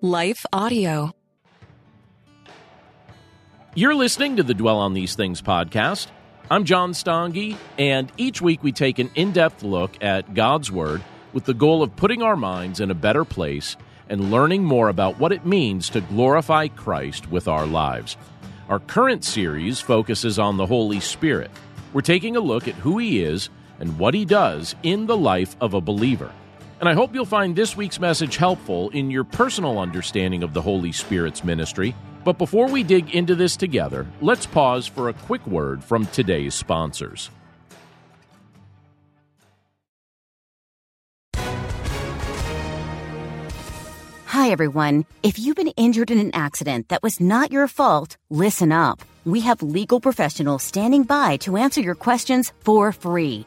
Life Audio. You're listening to the Dwell on These Things podcast. I'm John Stange, and each week we take an in depth look at God's Word with the goal of putting our minds in a better place and learning more about what it means to glorify Christ with our lives. Our current series focuses on the Holy Spirit. We're taking a look at who He is and what He does in the life of a believer. And I hope you'll find this week's message helpful in your personal understanding of the Holy Spirit's ministry. But before we dig into this together, let's pause for a quick word from today's sponsors. Hi, everyone. If you've been injured in an accident that was not your fault, listen up. We have legal professionals standing by to answer your questions for free.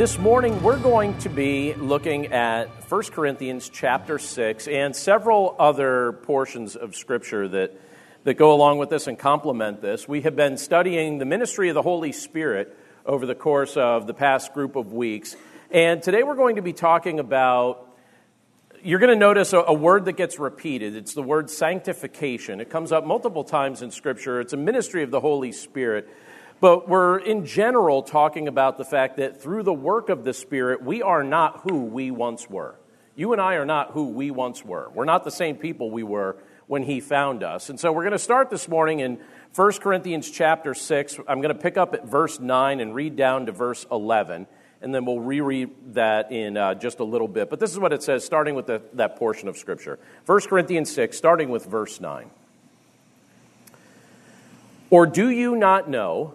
This morning we're going to be looking at 1 Corinthians chapter 6 and several other portions of scripture that that go along with this and complement this. We have been studying the ministry of the Holy Spirit over the course of the past group of weeks. And today we're going to be talking about you're going to notice a, a, word that gets repeated. It's the word sanctification. It comes up multiple times in Scripture. It's a ministry of the Holy Spirit. But we're in general talking about the fact that through the work of the Spirit, we are not who we once were. You and I are not who we once were. We're not the same people we were when He found us. And so we're going to start this morning in 1 Corinthians chapter 6. I'm going to pick up at verse 9 and read down to verse 11. And then we'll reread that in uh, just a little bit. But this is what it says, starting with the, that portion of Scripture. 1 Corinthians 6, starting with verse 9. Or do you not know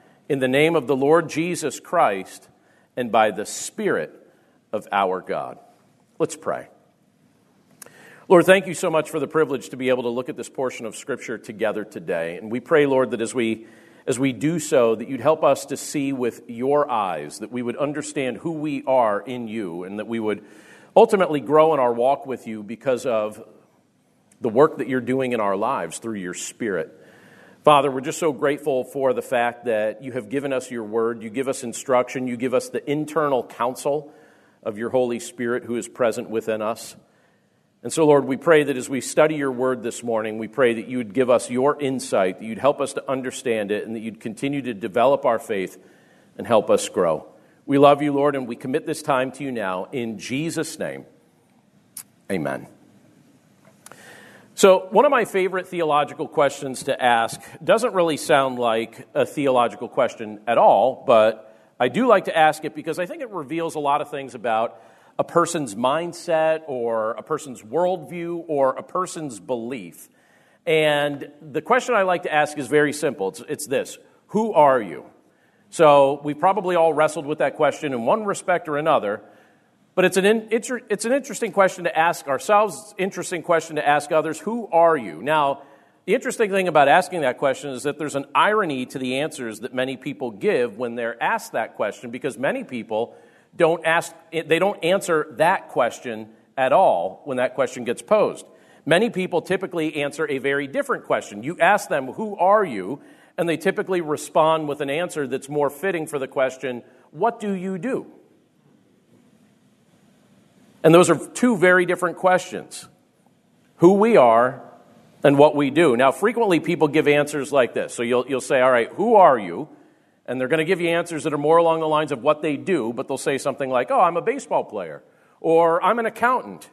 in the name of the Lord Jesus Christ and by the Spirit of our God. Let's pray. Lord, thank you so much for the privilege to be able to look at this portion of Scripture together today. And we pray, Lord, that as we as we do so, that you'd help us to see with your eyes, that we would understand who we are in you, and that we would ultimately grow in our walk with you because of the work that you're doing in our lives through your Spirit. Father, we're just so grateful for the fact that you have given us your word, you give us instruction, you give us the internal counsel of your Holy Spirit who is present within us. And so, Lord, we pray that as we study your word this morning, we pray that you would give us your insight, that you'd help us to understand it, and that you'd continue to develop our faith and help us grow. We love you, Lord, and we commit this time to you now. In Jesus' name, amen. So, one of my favorite theological questions to ask doesn't really sound like a theological question at all, but I do like to ask it because I think it reveals a lot of things about a person's mindset or a person's worldview or a person's belief. And the question I like to ask is very simple it's, it's this Who are you? So, we probably all wrestled with that question in one respect or another. But it's an, in, it's an interesting question to ask ourselves, interesting question to ask others. Who are you? Now, the interesting thing about asking that question is that there's an irony to the answers that many people give when they're asked that question because many people don't ask, they don't answer that question at all when that question gets posed. Many people typically answer a very different question. You ask them, Who are you? and they typically respond with an answer that's more fitting for the question, What do you do? And those are two very different questions who we are and what we do. Now, frequently people give answers like this. So you'll, you'll say, All right, who are you? And they're going to give you answers that are more along the lines of what they do, but they'll say something like, Oh, I'm a baseball player, or I'm an accountant.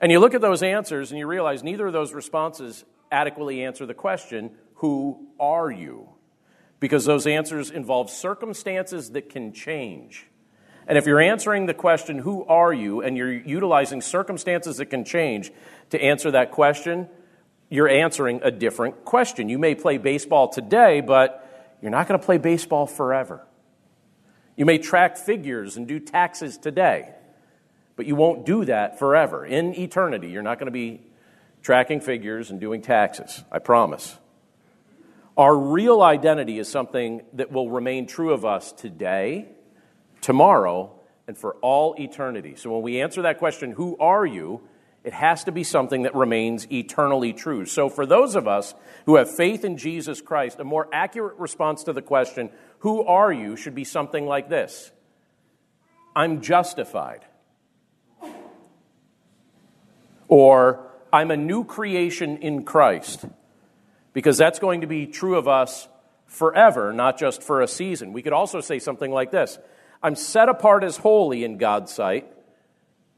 And you look at those answers and you realize neither of those responses adequately answer the question, Who are you? Because those answers involve circumstances that can change. And if you're answering the question, Who are you? and you're utilizing circumstances that can change to answer that question, you're answering a different question. You may play baseball today, but you're not going to play baseball forever. You may track figures and do taxes today, but you won't do that forever. In eternity, you're not going to be tracking figures and doing taxes, I promise. Our real identity is something that will remain true of us today, tomorrow, and for all eternity. So when we answer that question, who are you? It has to be something that remains eternally true. So, for those of us who have faith in Jesus Christ, a more accurate response to the question, Who are you? should be something like this I'm justified. Or, I'm a new creation in Christ. Because that's going to be true of us forever, not just for a season. We could also say something like this I'm set apart as holy in God's sight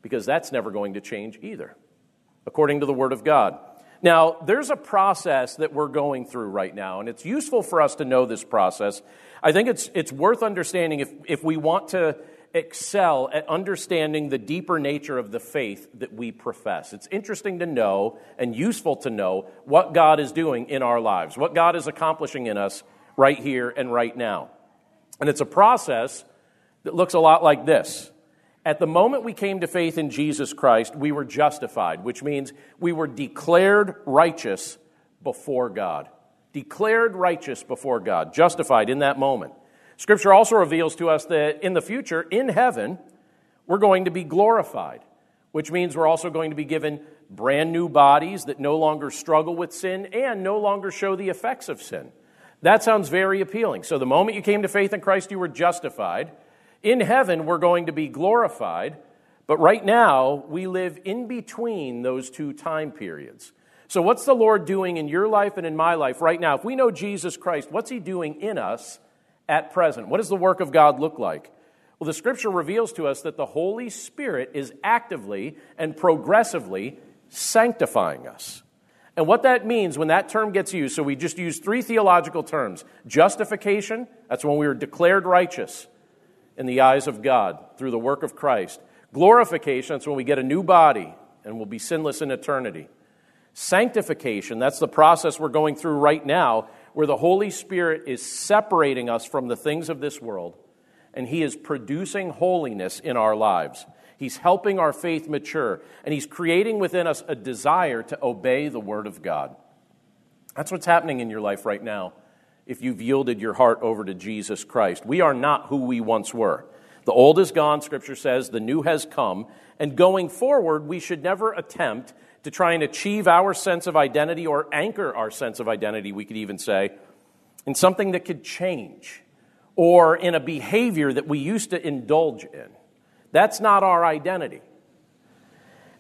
because that's never going to change either, according to the Word of God. Now, there's a process that we're going through right now, and it's useful for us to know this process. I think it's, it's worth understanding if, if we want to excel at understanding the deeper nature of the faith that we profess. It's interesting to know and useful to know what God is doing in our lives, what God is accomplishing in us right here and right now. And it's a process that looks a lot like this. At the moment we came to faith in Jesus Christ, we were justified, which means we were declared righteous before God. Declared righteous before God, justified in that moment. Scripture also reveals to us that in the future, in heaven, we're going to be glorified, which means we're also going to be given brand new bodies that no longer struggle with sin and no longer show the effects of sin. That sounds very appealing. So, the moment you came to faith in Christ, you were justified. In heaven, we're going to be glorified, but right now, we live in between those two time periods. So, what's the Lord doing in your life and in my life right now? If we know Jesus Christ, what's He doing in us at present? What does the work of God look like? Well, the scripture reveals to us that the Holy Spirit is actively and progressively sanctifying us. And what that means when that term gets used, so we just use three theological terms justification, that's when we were declared righteous in the eyes of God through the work of Christ. Glorification, that's when we get a new body and will be sinless in eternity. Sanctification, that's the process we're going through right now, where the Holy Spirit is separating us from the things of this world and He is producing holiness in our lives. He's helping our faith mature, and He's creating within us a desire to obey the Word of God. That's what's happening in your life right now if you've yielded your heart over to Jesus Christ. We are not who we once were. The old is gone, Scripture says, the new has come. And going forward, we should never attempt to try and achieve our sense of identity or anchor our sense of identity, we could even say, in something that could change or in a behavior that we used to indulge in. That's not our identity.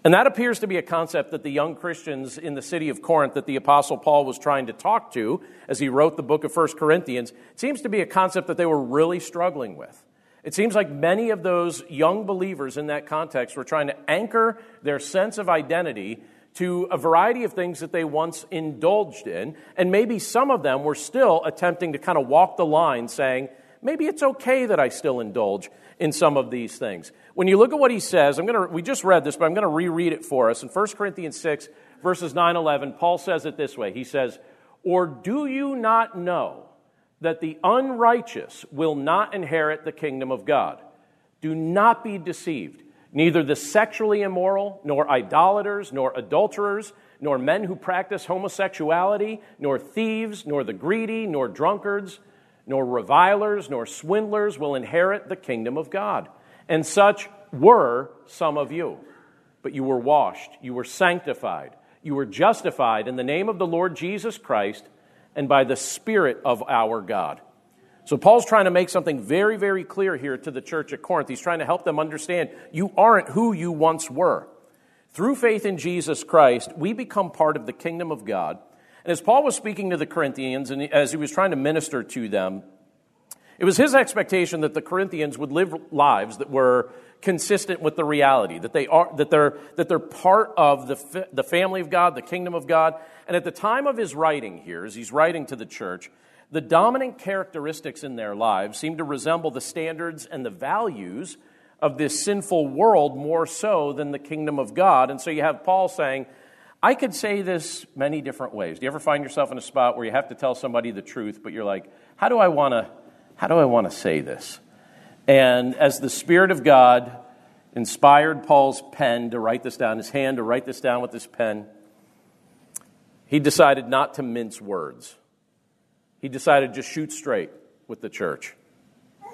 And that appears to be a concept that the young Christians in the city of Corinth that the Apostle Paul was trying to talk to as he wrote the book of 1 Corinthians seems to be a concept that they were really struggling with. It seems like many of those young believers in that context were trying to anchor their sense of identity to a variety of things that they once indulged in, and maybe some of them were still attempting to kind of walk the line saying, maybe it's okay that I still indulge in some of these things. When you look at what he says, I'm going to, we just read this, but I'm going to reread it for us. In 1 Corinthians 6, verses 9 11, Paul says it this way He says, Or do you not know that the unrighteous will not inherit the kingdom of God? Do not be deceived. Neither the sexually immoral, nor idolaters, nor adulterers, nor men who practice homosexuality, nor thieves, nor the greedy, nor drunkards nor revilers, nor swindlers will inherit the kingdom of God. And such were some of you. But you were washed, you were sanctified, you were justified in the name of the Lord Jesus Christ and by the Spirit of our God. So, Paul's trying to make something very, very clear here to the church at Corinth. He's trying to help them understand you aren't who you once were. Through faith in Jesus Christ, we become part of the kingdom of God. And as Paul was speaking to the Corinthians and as he was trying to minister to them, it was his expectation that the Corinthians would live lives that were consistent with the reality, that, they are, that, they're, that they're part of the, the family of God, the kingdom of God. And at the time of his writing here, as he's writing to the church, the dominant characteristics in their lives seem to resemble the standards and the values of this sinful world more so than the kingdom of God. And so you have Paul saying, I could say this many different ways. Do you ever find yourself in a spot where you have to tell somebody the truth, but you're like, how do I want to how do I want to say this? And as the Spirit of God inspired Paul's pen to write this down, his hand to write this down with his pen, he decided not to mince words. He decided to just shoot straight with the church.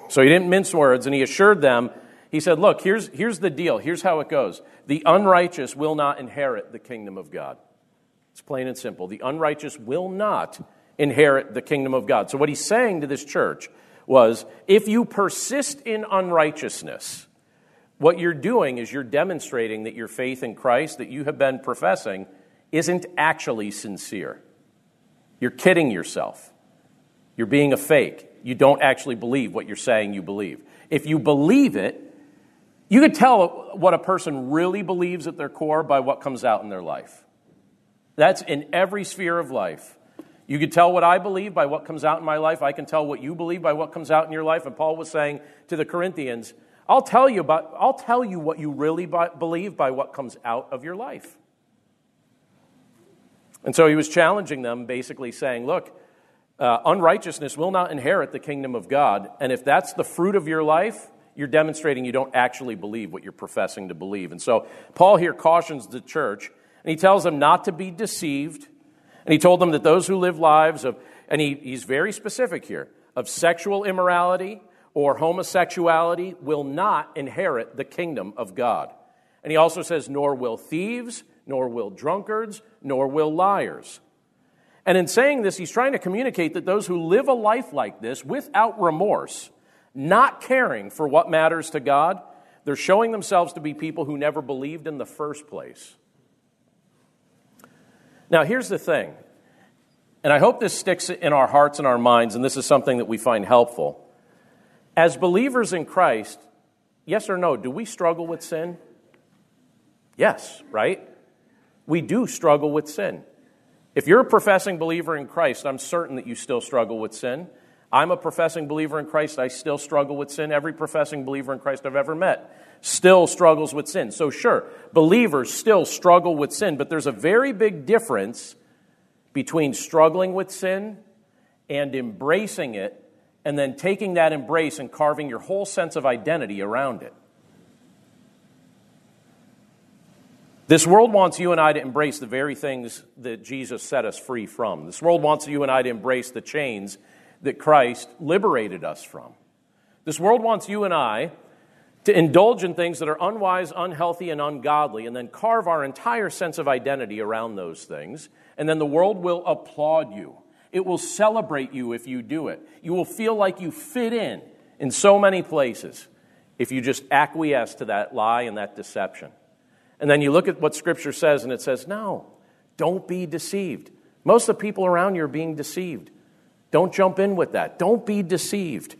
So he didn't mince words, and he assured them, he said, Look, here's, here's the deal. Here's how it goes. The unrighteous will not inherit the kingdom of God. It's plain and simple. The unrighteous will not inherit the kingdom of God. So, what he's saying to this church was if you persist in unrighteousness, what you're doing is you're demonstrating that your faith in Christ that you have been professing isn't actually sincere. You're kidding yourself. You're being a fake. You don't actually believe what you're saying you believe. If you believe it, you could tell what a person really believes at their core by what comes out in their life. That's in every sphere of life. You can tell what I believe by what comes out in my life. I can tell what you believe by what comes out in your life. And Paul was saying to the Corinthians, I'll tell you, about, I'll tell you what you really believe by what comes out of your life. And so he was challenging them, basically saying, Look, uh, unrighteousness will not inherit the kingdom of God. And if that's the fruit of your life, you're demonstrating you don't actually believe what you're professing to believe. And so Paul here cautions the church, and he tells them not to be deceived and he told them that those who live lives of, and he, he's very specific here, of sexual immorality or homosexuality will not inherit the kingdom of God. And he also says, nor will thieves, nor will drunkards, nor will liars. And in saying this, he's trying to communicate that those who live a life like this without remorse, not caring for what matters to God, they're showing themselves to be people who never believed in the first place. Now, here's the thing, and I hope this sticks in our hearts and our minds, and this is something that we find helpful. As believers in Christ, yes or no, do we struggle with sin? Yes, right? We do struggle with sin. If you're a professing believer in Christ, I'm certain that you still struggle with sin. I'm a professing believer in Christ. I still struggle with sin. Every professing believer in Christ I've ever met still struggles with sin. So, sure, believers still struggle with sin, but there's a very big difference between struggling with sin and embracing it, and then taking that embrace and carving your whole sense of identity around it. This world wants you and I to embrace the very things that Jesus set us free from. This world wants you and I to embrace the chains that Christ liberated us from. This world wants you and I to indulge in things that are unwise, unhealthy, and ungodly, and then carve our entire sense of identity around those things. And then the world will applaud you. It will celebrate you if you do it. You will feel like you fit in in so many places if you just acquiesce to that lie and that deception. And then you look at what Scripture says, and it says, no, don't be deceived. Most of the people around you are being deceived. Don't jump in with that. Don't be deceived.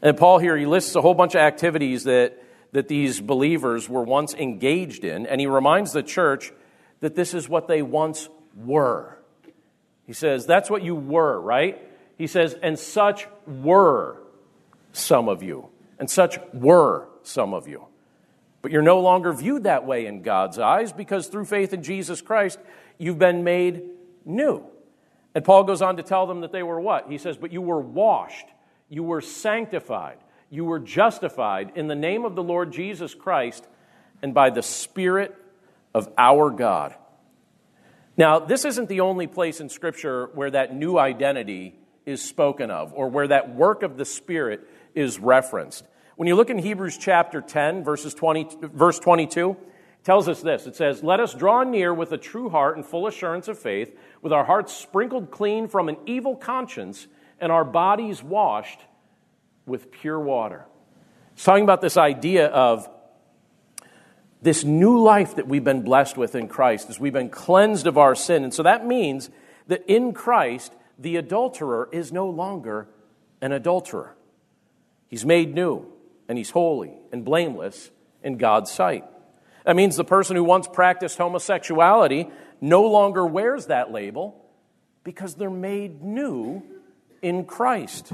And Paul here, he lists a whole bunch of activities that, that these believers were once engaged in, and he reminds the church that this is what they once were. He says, That's what you were, right? He says, And such were some of you, and such were some of you. But you're no longer viewed that way in God's eyes because through faith in Jesus Christ, you've been made new. And Paul goes on to tell them that they were what? He says, But you were washed you were sanctified. You were justified in the name of the Lord Jesus Christ and by the Spirit of our God. Now, this isn't the only place in Scripture where that new identity is spoken of or where that work of the Spirit is referenced. When you look in Hebrews chapter 10, verses 20, verse 22, it tells us this. It says, Let us draw near with a true heart and full assurance of faith, with our hearts sprinkled clean from an evil conscience and our bodies washed with pure water. It's talking about this idea of this new life that we've been blessed with in Christ, as we've been cleansed of our sin. And so that means that in Christ, the adulterer is no longer an adulterer. He's made new, and he's holy and blameless in God's sight. That means the person who once practiced homosexuality no longer wears that label because they're made new in Christ.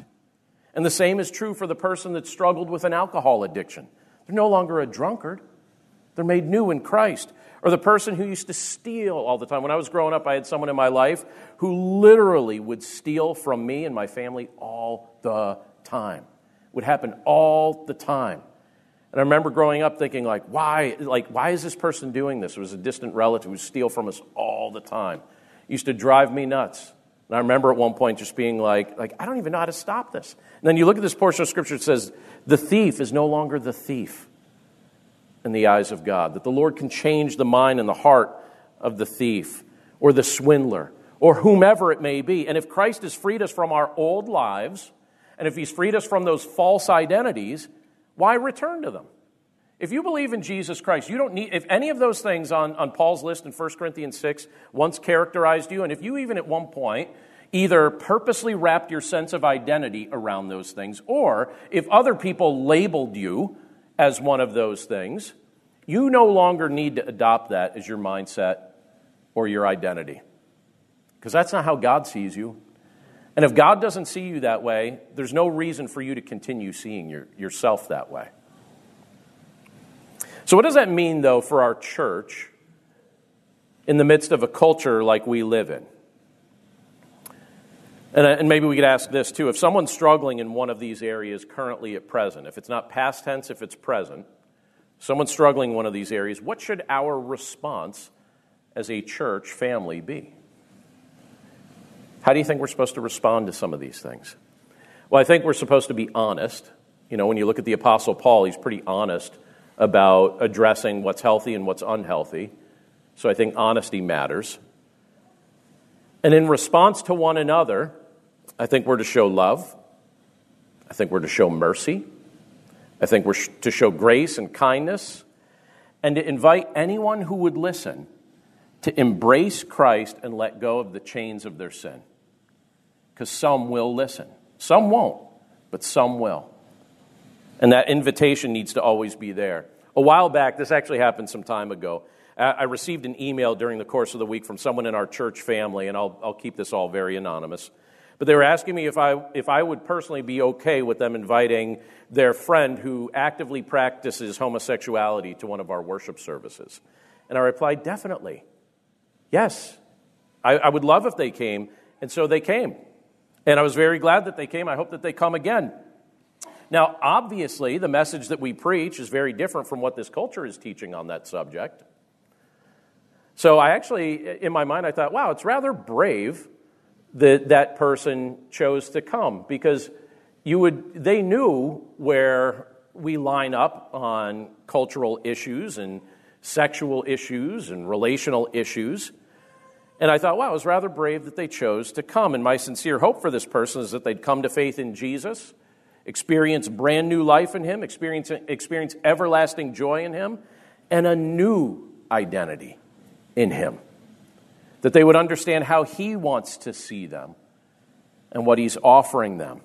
And the same is true for the person that struggled with an alcohol addiction. They're no longer a drunkard, they're made new in Christ. Or the person who used to steal all the time. When I was growing up, I had someone in my life who literally would steal from me and my family all the time. It would happen all the time. And I remember growing up thinking, like, why, like, why is this person doing this? It was a distant relative who would steal from us all the time. It used to drive me nuts. And I remember at one point just being like, like, I don't even know how to stop this. And then you look at this portion of scripture, it says, the thief is no longer the thief in the eyes of God. That the Lord can change the mind and the heart of the thief or the swindler or whomever it may be. And if Christ has freed us from our old lives, and if he's freed us from those false identities, why return to them? If you believe in Jesus Christ, you don't need, if any of those things on, on Paul's list in 1 Corinthians 6 once characterized you, and if you even at one point either purposely wrapped your sense of identity around those things, or if other people labeled you as one of those things, you no longer need to adopt that as your mindset or your identity. Because that's not how God sees you. And if God doesn't see you that way, there's no reason for you to continue seeing your, yourself that way. So, what does that mean, though, for our church in the midst of a culture like we live in? And, uh, and maybe we could ask this too. If someone's struggling in one of these areas currently at present, if it's not past tense, if it's present, someone's struggling in one of these areas, what should our response as a church family be? How do you think we're supposed to respond to some of these things? Well, I think we're supposed to be honest. You know, when you look at the Apostle Paul, he's pretty honest about addressing what's healthy and what's unhealthy. So I think honesty matters. And in response to one another, I think we're to show love. I think we're to show mercy. I think we're to show grace and kindness and to invite anyone who would listen to embrace Christ and let go of the chains of their sin. Because some will listen. Some won't, but some will. And that invitation needs to always be there. A while back, this actually happened some time ago. I received an email during the course of the week from someone in our church family, and I'll, I'll keep this all very anonymous. But they were asking me if I, if I would personally be okay with them inviting their friend who actively practices homosexuality to one of our worship services. And I replied, definitely. Yes. I, I would love if they came. And so they came. And I was very glad that they came. I hope that they come again. Now, obviously, the message that we preach is very different from what this culture is teaching on that subject. So I actually, in my mind, I thought, wow, it's rather brave that that person chose to come because you would they knew where we line up on cultural issues and sexual issues and relational issues and i thought wow it was rather brave that they chose to come and my sincere hope for this person is that they'd come to faith in jesus experience brand new life in him experience, experience everlasting joy in him and a new identity in him that they would understand how He wants to see them and what He's offering them.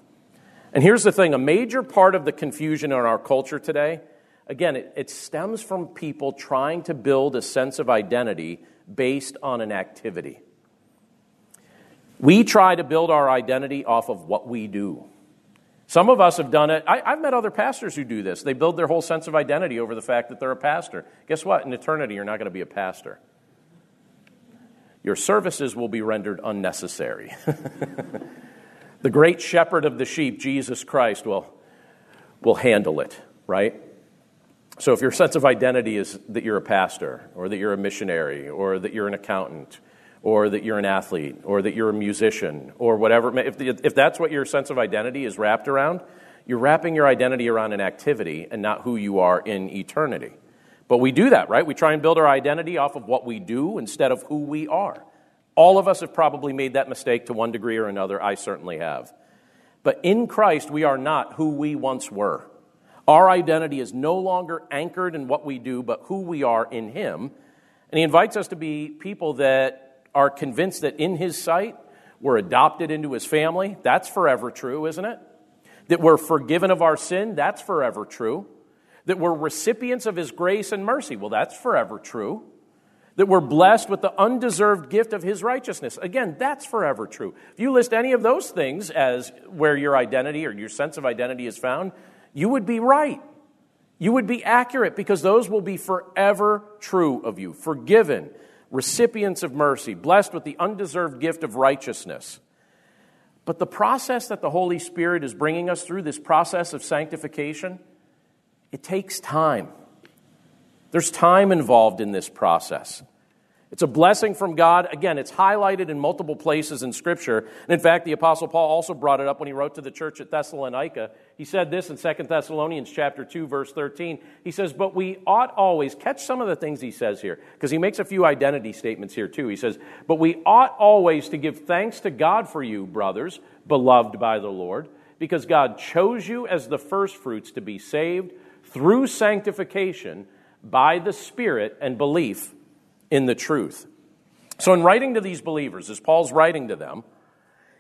And here's the thing a major part of the confusion in our culture today, again, it, it stems from people trying to build a sense of identity based on an activity. We try to build our identity off of what we do. Some of us have done it. I, have met other pastors who do this. They build their whole sense of identity over the fact that they're a pastor. Guess what? In eternity, you're not going to be a pastor your services will be rendered unnecessary. the great shepherd of the sheep, Jesus Christ, will, will handle it, right? So if your sense of identity is that you're a pastor, or that you're a missionary, or that you're an accountant, or that you're an athlete, or that you're a musician, or whatever, if, if that's what your sense of identity is wrapped around, you're wrapping your identity around an activity and not who you are in eternity. But we do that, right? We try and build our identity off of what we do instead of who we are. All of us have probably made that mistake to one degree or another. I certainly have. But in Christ, we are not who we once were. Our identity is no longer anchored in what we do, but who we are in Him. And He invites us to be people that are convinced that in His sight, we're adopted into His family. That's forever true, isn't it? That we're forgiven of our sin. That's forever true. That we're recipients of His grace and mercy. Well, that's forever true that we're blessed with the undeserved gift of his righteousness. Again, that's forever true. If you list any of those things as where your identity or your sense of identity is found, you would be right. You would be accurate because those will be forever true of you. Forgiven, recipients of mercy, blessed with the undeserved gift of righteousness. But the process that the Holy Spirit is bringing us through, this process of sanctification, it takes time. There's time involved in this process. It's a blessing from God. Again, it's highlighted in multiple places in Scripture. And in fact, the Apostle Paul also brought it up when he wrote to the church at Thessalonica. He said this in 2 Thessalonians chapter 2, verse 13. He says, But we ought always, catch some of the things he says here, because he makes a few identity statements here too. He says, But we ought always to give thanks to God for you, brothers, beloved by the Lord, because God chose you as the firstfruits to be saved through sanctification by the Spirit and belief in the truth. So, in writing to these believers, as Paul's writing to them,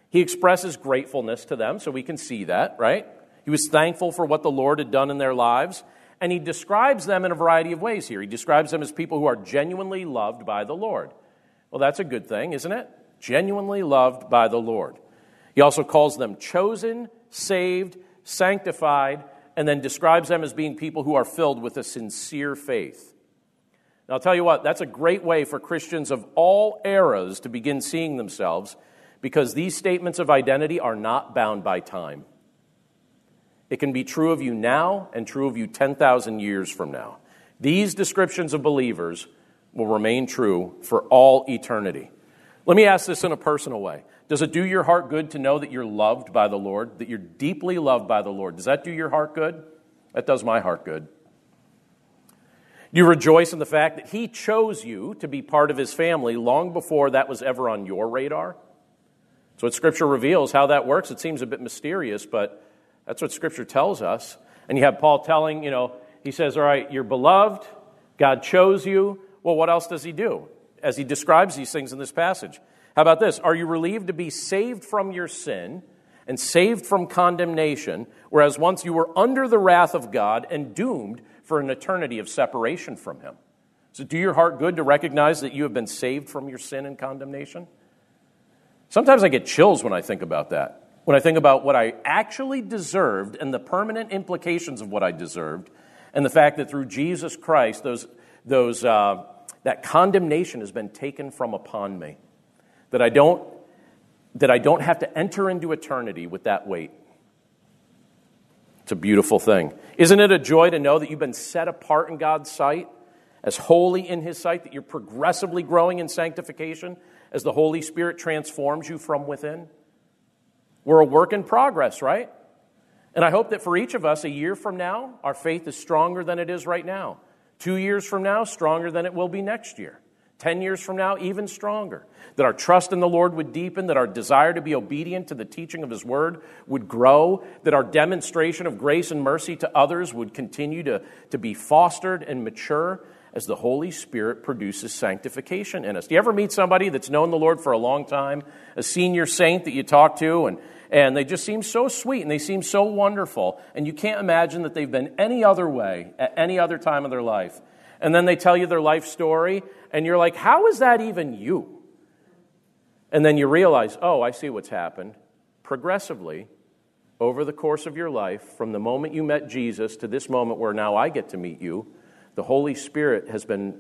he expresses gratefulness to them, so we can see that, right? He was thankful for what the Lord had done in their lives, and he describes them in a variety of ways here. He describes them as people who are genuinely loved by the Lord. Well, that's a good thing, isn't it? Genuinely loved by the Lord. He also calls them chosen, saved, sanctified, and then describes them as being people who are filled with a sincere faith. Now, I'll tell you what, that's a great way for Christians of all eras to begin seeing themselves because these statements of identity are not bound by time. It can be true of you now and true of you 10,000 years from now. These descriptions of believers will remain true for all eternity. Let me ask this in a personal way. Does it do your heart good to know that you're loved by the Lord, that you're deeply loved by the Lord? Does that do your heart good? That does my heart good. Do you rejoice in the fact that He chose you to be part of His family long before that was ever on your radar? So, what Scripture reveals how that works. It seems a bit mysterious, but that's what Scripture tells us. And you have Paul telling, you know, he says, All right, you're beloved, God chose you. Well, what else does He do? As He describes these things in this passage. How about this? Are you relieved to be saved from your sin and saved from condemnation, whereas once you were under the wrath of God and doomed for an eternity of separation from Him. So, do your heart good to recognize that you have been saved from your sin and condemnation? Sometimes I get chills when I think about that. When I think about what I actually deserved and the permanent implications of what I deserved, and the fact that through Jesus Christ, those, those, uh, that condemnation has been taken from upon me. That I, don't, that I don't have to enter into eternity with that weight. It's a beautiful thing. Isn't it a joy to know that you've been set apart in God's sight, as holy in His sight, that you're progressively growing in sanctification as the Holy Spirit transforms you from within? We're a work in progress, right? And I hope that for each of us, a year from now, our faith is stronger than it is right now. Two years from now, stronger than it will be next year. 10 years from now, even stronger. That our trust in the Lord would deepen, that our desire to be obedient to the teaching of His Word would grow, that our demonstration of grace and mercy to others would continue to, to be fostered and mature as the Holy Spirit produces sanctification in us. Do you ever meet somebody that's known the Lord for a long time, a senior saint that you talk to, and, and they just seem so sweet and they seem so wonderful, and you can't imagine that they've been any other way at any other time of their life? And then they tell you their life story, and you're like, how is that even you? And then you realize, oh, I see what's happened. Progressively, over the course of your life, from the moment you met Jesus to this moment where now I get to meet you, the Holy Spirit has been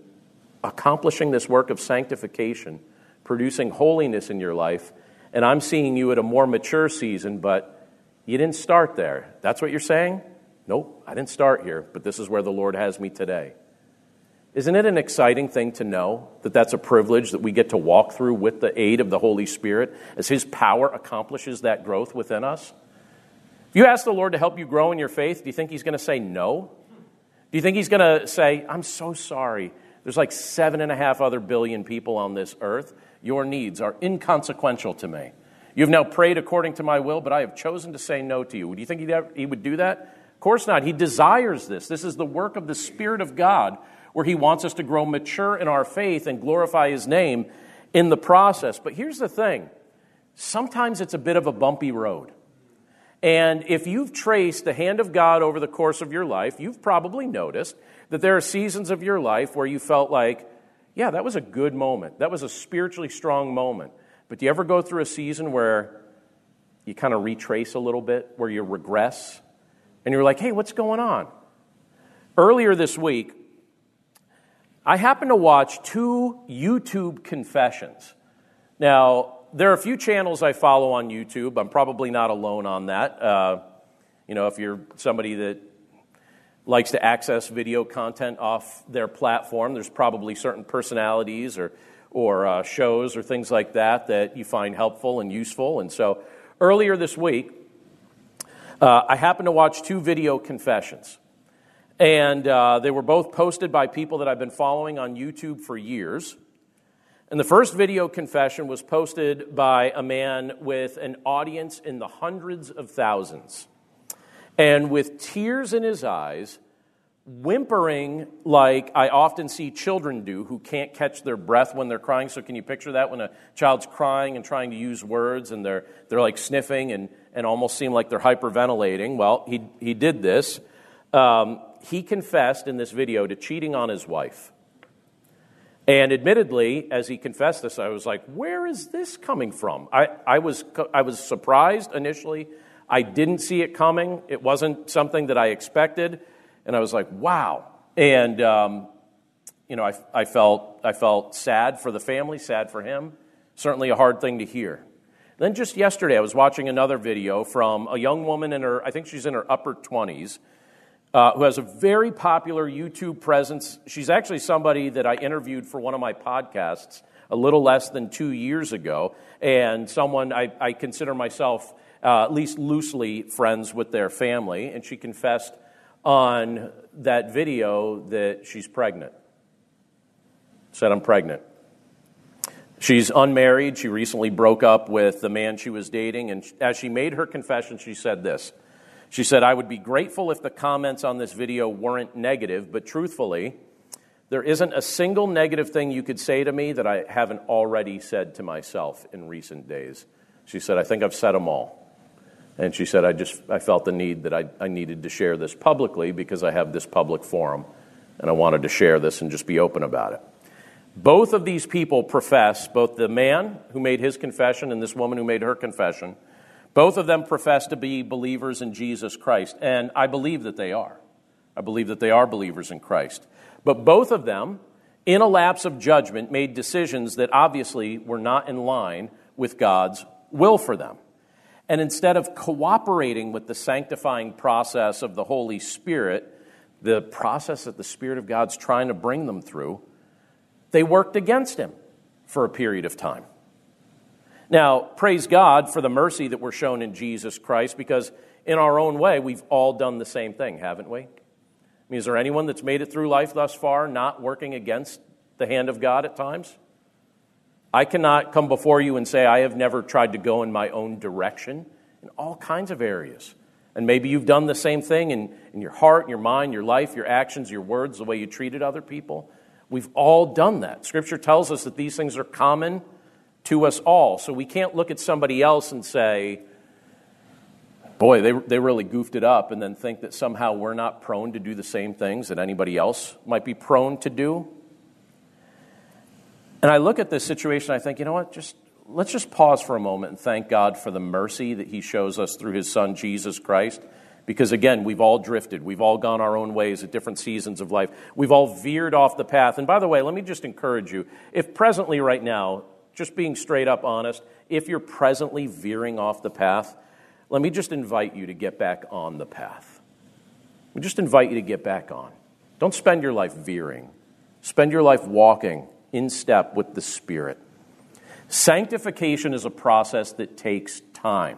accomplishing this work of sanctification, producing holiness in your life. And I'm seeing you at a more mature season, but you didn't start there. That's what you're saying? Nope, I didn't start here, but this is where the Lord has me today. Isn't it an exciting thing to know that that's a privilege that we get to walk through with the aid of the Holy Spirit as His power accomplishes that growth within us? If you ask the Lord to help you grow in your faith, do you think He's going to say no? Do you think he's going to say, I'm so sorry? There's like seven and a half other billion people on this earth. Your needs are inconsequential to me. You have now prayed according to my will, but I have chosen to say no to you. Do you think he would do that? Of course not. He desires this. This is the work of the Spirit of God, where he wants us to grow mature in our faith and glorify his name in the process. But here's the thing sometimes it's a bit of a bumpy road. And if you've traced the hand of God over the course of your life, you've probably noticed that there are seasons of your life where you felt like, yeah, that was a good moment. That was a spiritually strong moment. But do you ever go through a season where you kind of retrace a little bit, where you regress, and you're like, hey, what's going on? Earlier this week, I happened to watch two YouTube confessions. Now, there are a few channels I follow on YouTube. I'm probably not alone on that. Uh, you know, if you're somebody that likes to access video content off their platform. There's probably certain personalities or, or uh, shows or things like that that you find helpful and useful. And so earlier this week, uh, I happened to watch two video confessions. And uh, they were both posted by people that I've been following on YouTube for years. And the first video confession was posted by a man with an audience in the hundreds of thousands and with tears in his eyes, whimpering like I often see children do who can't catch their breath when they're crying. So, can you picture that when a child's crying and trying to use words and they're, they're like sniffing and, and almost seem like they're hyperventilating? Well, he, he did this. Um, he confessed in this video to cheating on his wife. And admittedly, as he confessed this, I was like, where is this coming from? I, I, was, I was surprised initially I didn't see it coming. It wasn't something that I expected. And I was like, wow. And, um, you know, I, I, felt, I felt sad for the family, sad for him. Certainly a hard thing to hear. Then just yesterday, I was watching another video from a young woman in her, I think she's in her upper 20s, uh, who has a very popular YouTube presence. She's actually somebody that I interviewed for one of my podcasts a little less than two years ago, and someone I, I consider myself uh, at least loosely friends with their family, and she confessed on that video that she's pregnant. Said, I'm pregnant. She's unmarried. She recently broke up with the man she was dating, and as she made her confession, she said this. She said, I would be grateful if the comments on this video weren't negative, but truthfully, there isn't a single negative thing you could say to me that I haven't already said to myself in recent days. She said, I think I've said them all. And she said, I just I felt the need that I, I needed to share this publicly because I have this public forum and I wanted to share this and just be open about it. Both of these people profess, both the man who made his confession and this woman who made her confession, both of them profess to be believers in Jesus Christ. And I believe that they are. I believe that they are believers in Christ. But both of them, in a lapse of judgment, made decisions that obviously were not in line with God's will for them. And instead of cooperating with the sanctifying process of the Holy Spirit, the process that the Spirit of God's trying to bring them through, they worked against Him for a period of time. Now, praise God for the mercy that we're shown in Jesus Christ because in our own way, we've all done the same thing, haven't we? I mean, is there anyone that's made it through life thus far not working against the hand of God at times? I cannot come before you and say, I have never tried to go in my own direction in all kinds of areas. And maybe you've done the same thing in, in your heart, your mind, your life, your actions, your words, the way you treated other people. We've all done that. Scripture tells us that these things are common to us all. So we can't look at somebody else and say, boy, they, they really goofed it up, and then think that somehow we're not prone to do the same things that anybody else might be prone to do. And I look at this situation, I think, you know what, just let's just pause for a moment and thank God for the mercy that He shows us through His Son, Jesus Christ. Because again, we've all drifted. We've all gone our own ways at different seasons of life. We've all veered off the path. And by the way, let me just encourage you if presently, right now, just being straight up honest, if you're presently veering off the path, let me just invite you to get back on the path. We just invite you to get back on. Don't spend your life veering, spend your life walking in step with the Spirit. Sanctification is a process that takes time,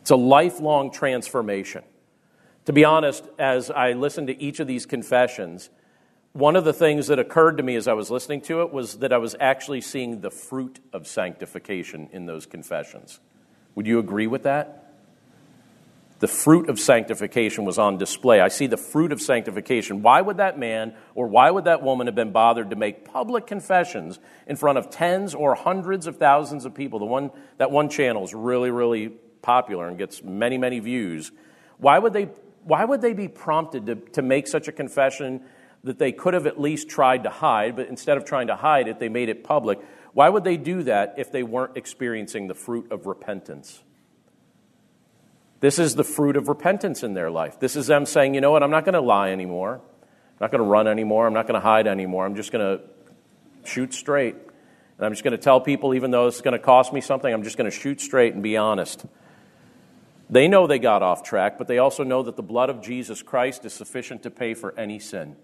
it's a lifelong transformation. To be honest, as I listened to each of these confessions, one of the things that occurred to me as I was listening to it was that I was actually seeing the fruit of sanctification in those confessions. Would you agree with that? The fruit of sanctification was on display. I see the fruit of sanctification. Why would that man or why would that woman have been bothered to make public confessions in front of tens or hundreds of thousands of people? The one, that one channel is really, really popular and gets many, many views. Why would they, why would they be prompted to, to make such a confession that they could have at least tried to hide, but instead of trying to hide it, they made it public. Why would they do that if they weren't experiencing the fruit of repentance? This is the fruit of repentance in their life. This is them saying, you know what, I'm not going to lie anymore. I'm not going to run anymore. I'm not going to hide anymore. I'm just going to shoot straight. And I'm just going to tell people, even though it's going to cost me something, I'm just going to shoot straight and be honest. They know they got off track, but they also know that the blood of Jesus Christ is sufficient to pay for any sin.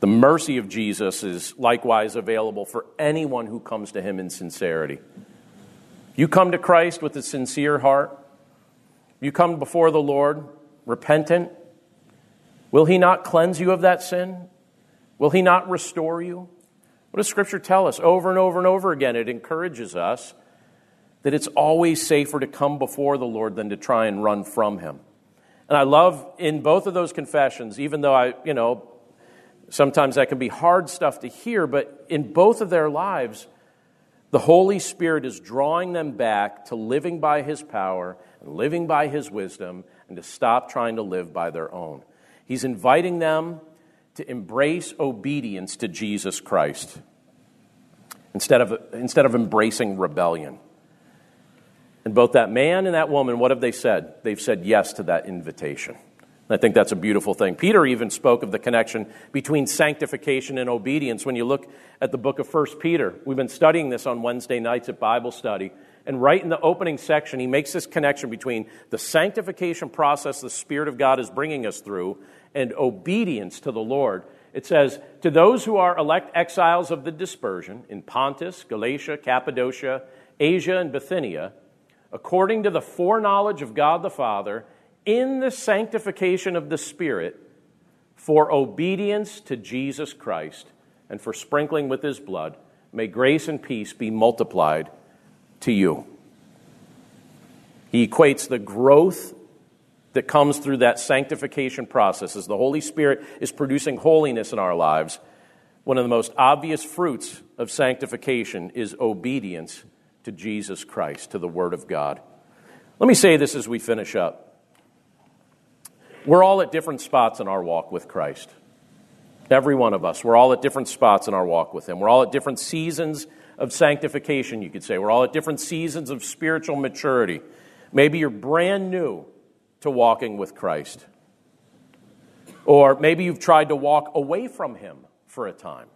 The mercy of Jesus is likewise available for anyone who comes to him in sincerity. You come to Christ with a sincere heart, you come before the Lord repentant. Will he not cleanse you of that sin? Will he not restore you? What does Scripture tell us over and over and over again? It encourages us that it's always safer to come before the Lord than to try and run from him. And I love in both of those confessions, even though I, you know, Sometimes that can be hard stuff to hear, but in both of their lives, the Holy Spirit is drawing them back to living by His power and living by His wisdom and to stop trying to live by their own. He's inviting them to embrace obedience to Jesus Christ instead of, instead of embracing rebellion. And both that man and that woman, what have they said? They've said yes to that invitation. I think that's a beautiful thing. Peter even spoke of the connection between sanctification and obedience. When you look at the book of 1 Peter, we've been studying this on Wednesday nights at Bible study. And right in the opening section, he makes this connection between the sanctification process the Spirit of God is bringing us through and obedience to the Lord. It says, To those who are elect exiles of the dispersion in Pontus, Galatia, Cappadocia, Asia, and Bithynia, according to the foreknowledge of God the Father, in the sanctification of the Spirit for obedience to Jesus Christ and for sprinkling with his blood. May grace and peace be multiplied to you. He equates the growth that comes through that sanctification process as the Holy Spirit is producing holiness in our lives. One of the most obvious fruits of sanctification is obedience to Jesus Christ, to the Word of God. Let me say this as we finish up. We're all at different spots in our walk with Christ. Every one of us. We're all at different spots in our walk with Him. We're all at different seasons of sanctification, you could say. We're all at different seasons of spiritual maturity. Maybe you're brand new to walking with Christ. Or maybe you've tried to walk away from Him for a time.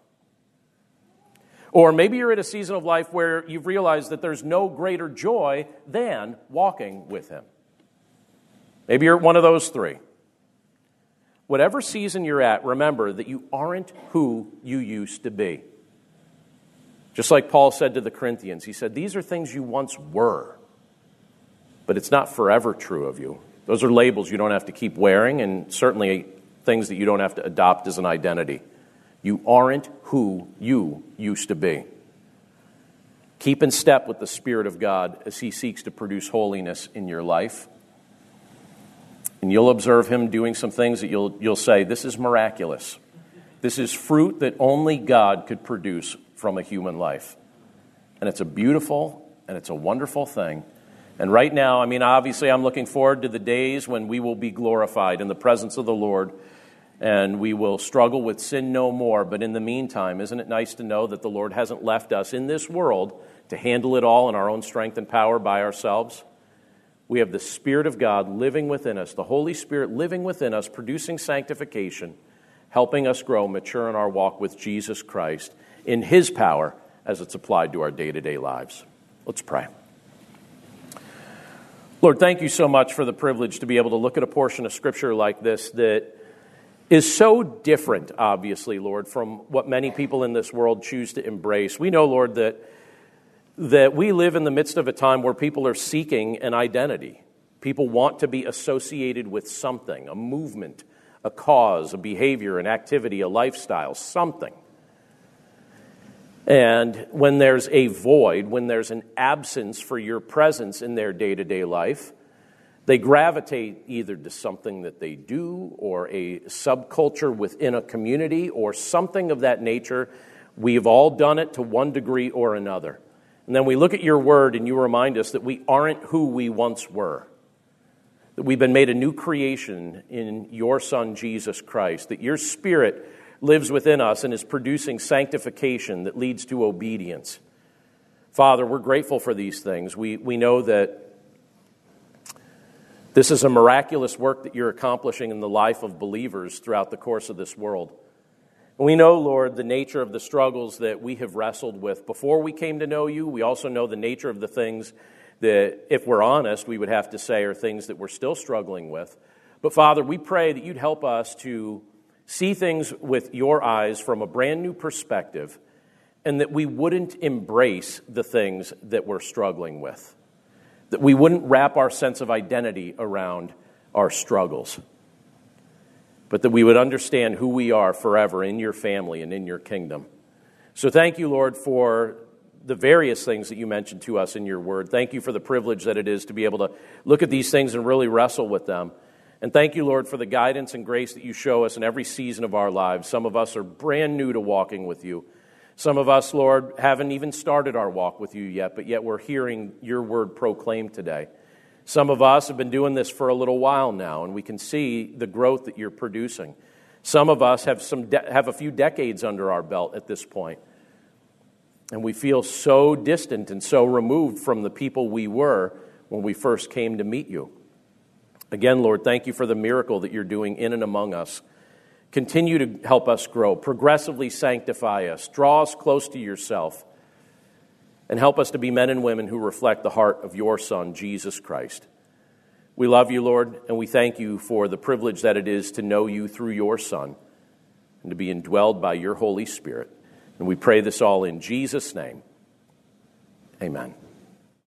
Or maybe you're at a season of life where you've realized that there's no greater joy than walking with Him. Maybe you're one of those three. Whatever season you're at, remember that you aren't who you used to be. Just like Paul said to the Corinthians, he said, These are things you once were, but it's not forever true of you. Those are labels you don't have to keep wearing, and certainly things that you don't have to adopt as an identity. You aren't who you used to be. Keep in step with the Spirit of God as He seeks to produce holiness in your life. And you'll observe him doing some things that you'll, you'll say, This is miraculous. This is fruit that only God could produce from a human life. And it's a beautiful and it's a wonderful thing. And right now, I mean, obviously, I'm looking forward to the days when we will be glorified in the presence of the Lord and we will struggle with sin no more. But in the meantime, isn't it nice to know that the Lord hasn't left us in this world to handle it all in our own strength and power by ourselves? We have the Spirit of God living within us, the Holy Spirit living within us, producing sanctification, helping us grow mature in our walk with Jesus Christ in His power as it's applied to our day to day lives. Let's pray. Lord, thank you so much for the privilege to be able to look at a portion of Scripture like this that is so different, obviously, Lord, from what many people in this world choose to embrace. We know, Lord, that that we live in the midst of a time where people are seeking an identity. People want to be associated with something, a movement, a cause, a behavior, an activity, a lifestyle, something. And when there's a void, when there's an absence for your presence in their day to day life, they gravitate either to something that they do or a subculture within a community or something of that nature. We've all done it to one degree or another. And then we look at your word and you remind us that we aren't who we once were. That we've been made a new creation in your Son, Jesus Christ. That your Spirit lives within us and is producing sanctification that leads to obedience. Father, we're grateful for these things. We, we know that this is a miraculous work that you're accomplishing in the life of believers throughout the course of this world. We know, Lord, the nature of the struggles that we have wrestled with before we came to know you. We also know the nature of the things that, if we're honest, we would have to say are things that we're still struggling with. But Father, we pray that you'd help us to see things with your eyes from a brand new perspective and that we wouldn't embrace the things that we're struggling with that we wouldn't wrap our sense of identity around our struggles, but that we would understand who we are forever in your family and in your kingdom. So thank you, Lord, for the various things that you mentioned to us in your word. Thank you for the privilege that it is to be able to look at these things and really wrestle with them. And thank you, Lord, for the guidance and grace that you show us in every season of our lives. Some of us are brand new to walking with you. Some of us, Lord, haven't even started our walk with you yet, but yet we're hearing your word proclaimed today. Some of us have been doing this for a little while now, and we can see the growth that you're producing. Some of us have, some de- have a few decades under our belt at this point, and we feel so distant and so removed from the people we were when we first came to meet you. Again, Lord, thank you for the miracle that you're doing in and among us. Continue to help us grow, progressively sanctify us, draw us close to yourself, and help us to be men and women who reflect the heart of your Son, Jesus Christ. We love you, Lord, and we thank you for the privilege that it is to know you through your Son and to be indwelled by your Holy Spirit. And we pray this all in Jesus' name. Amen.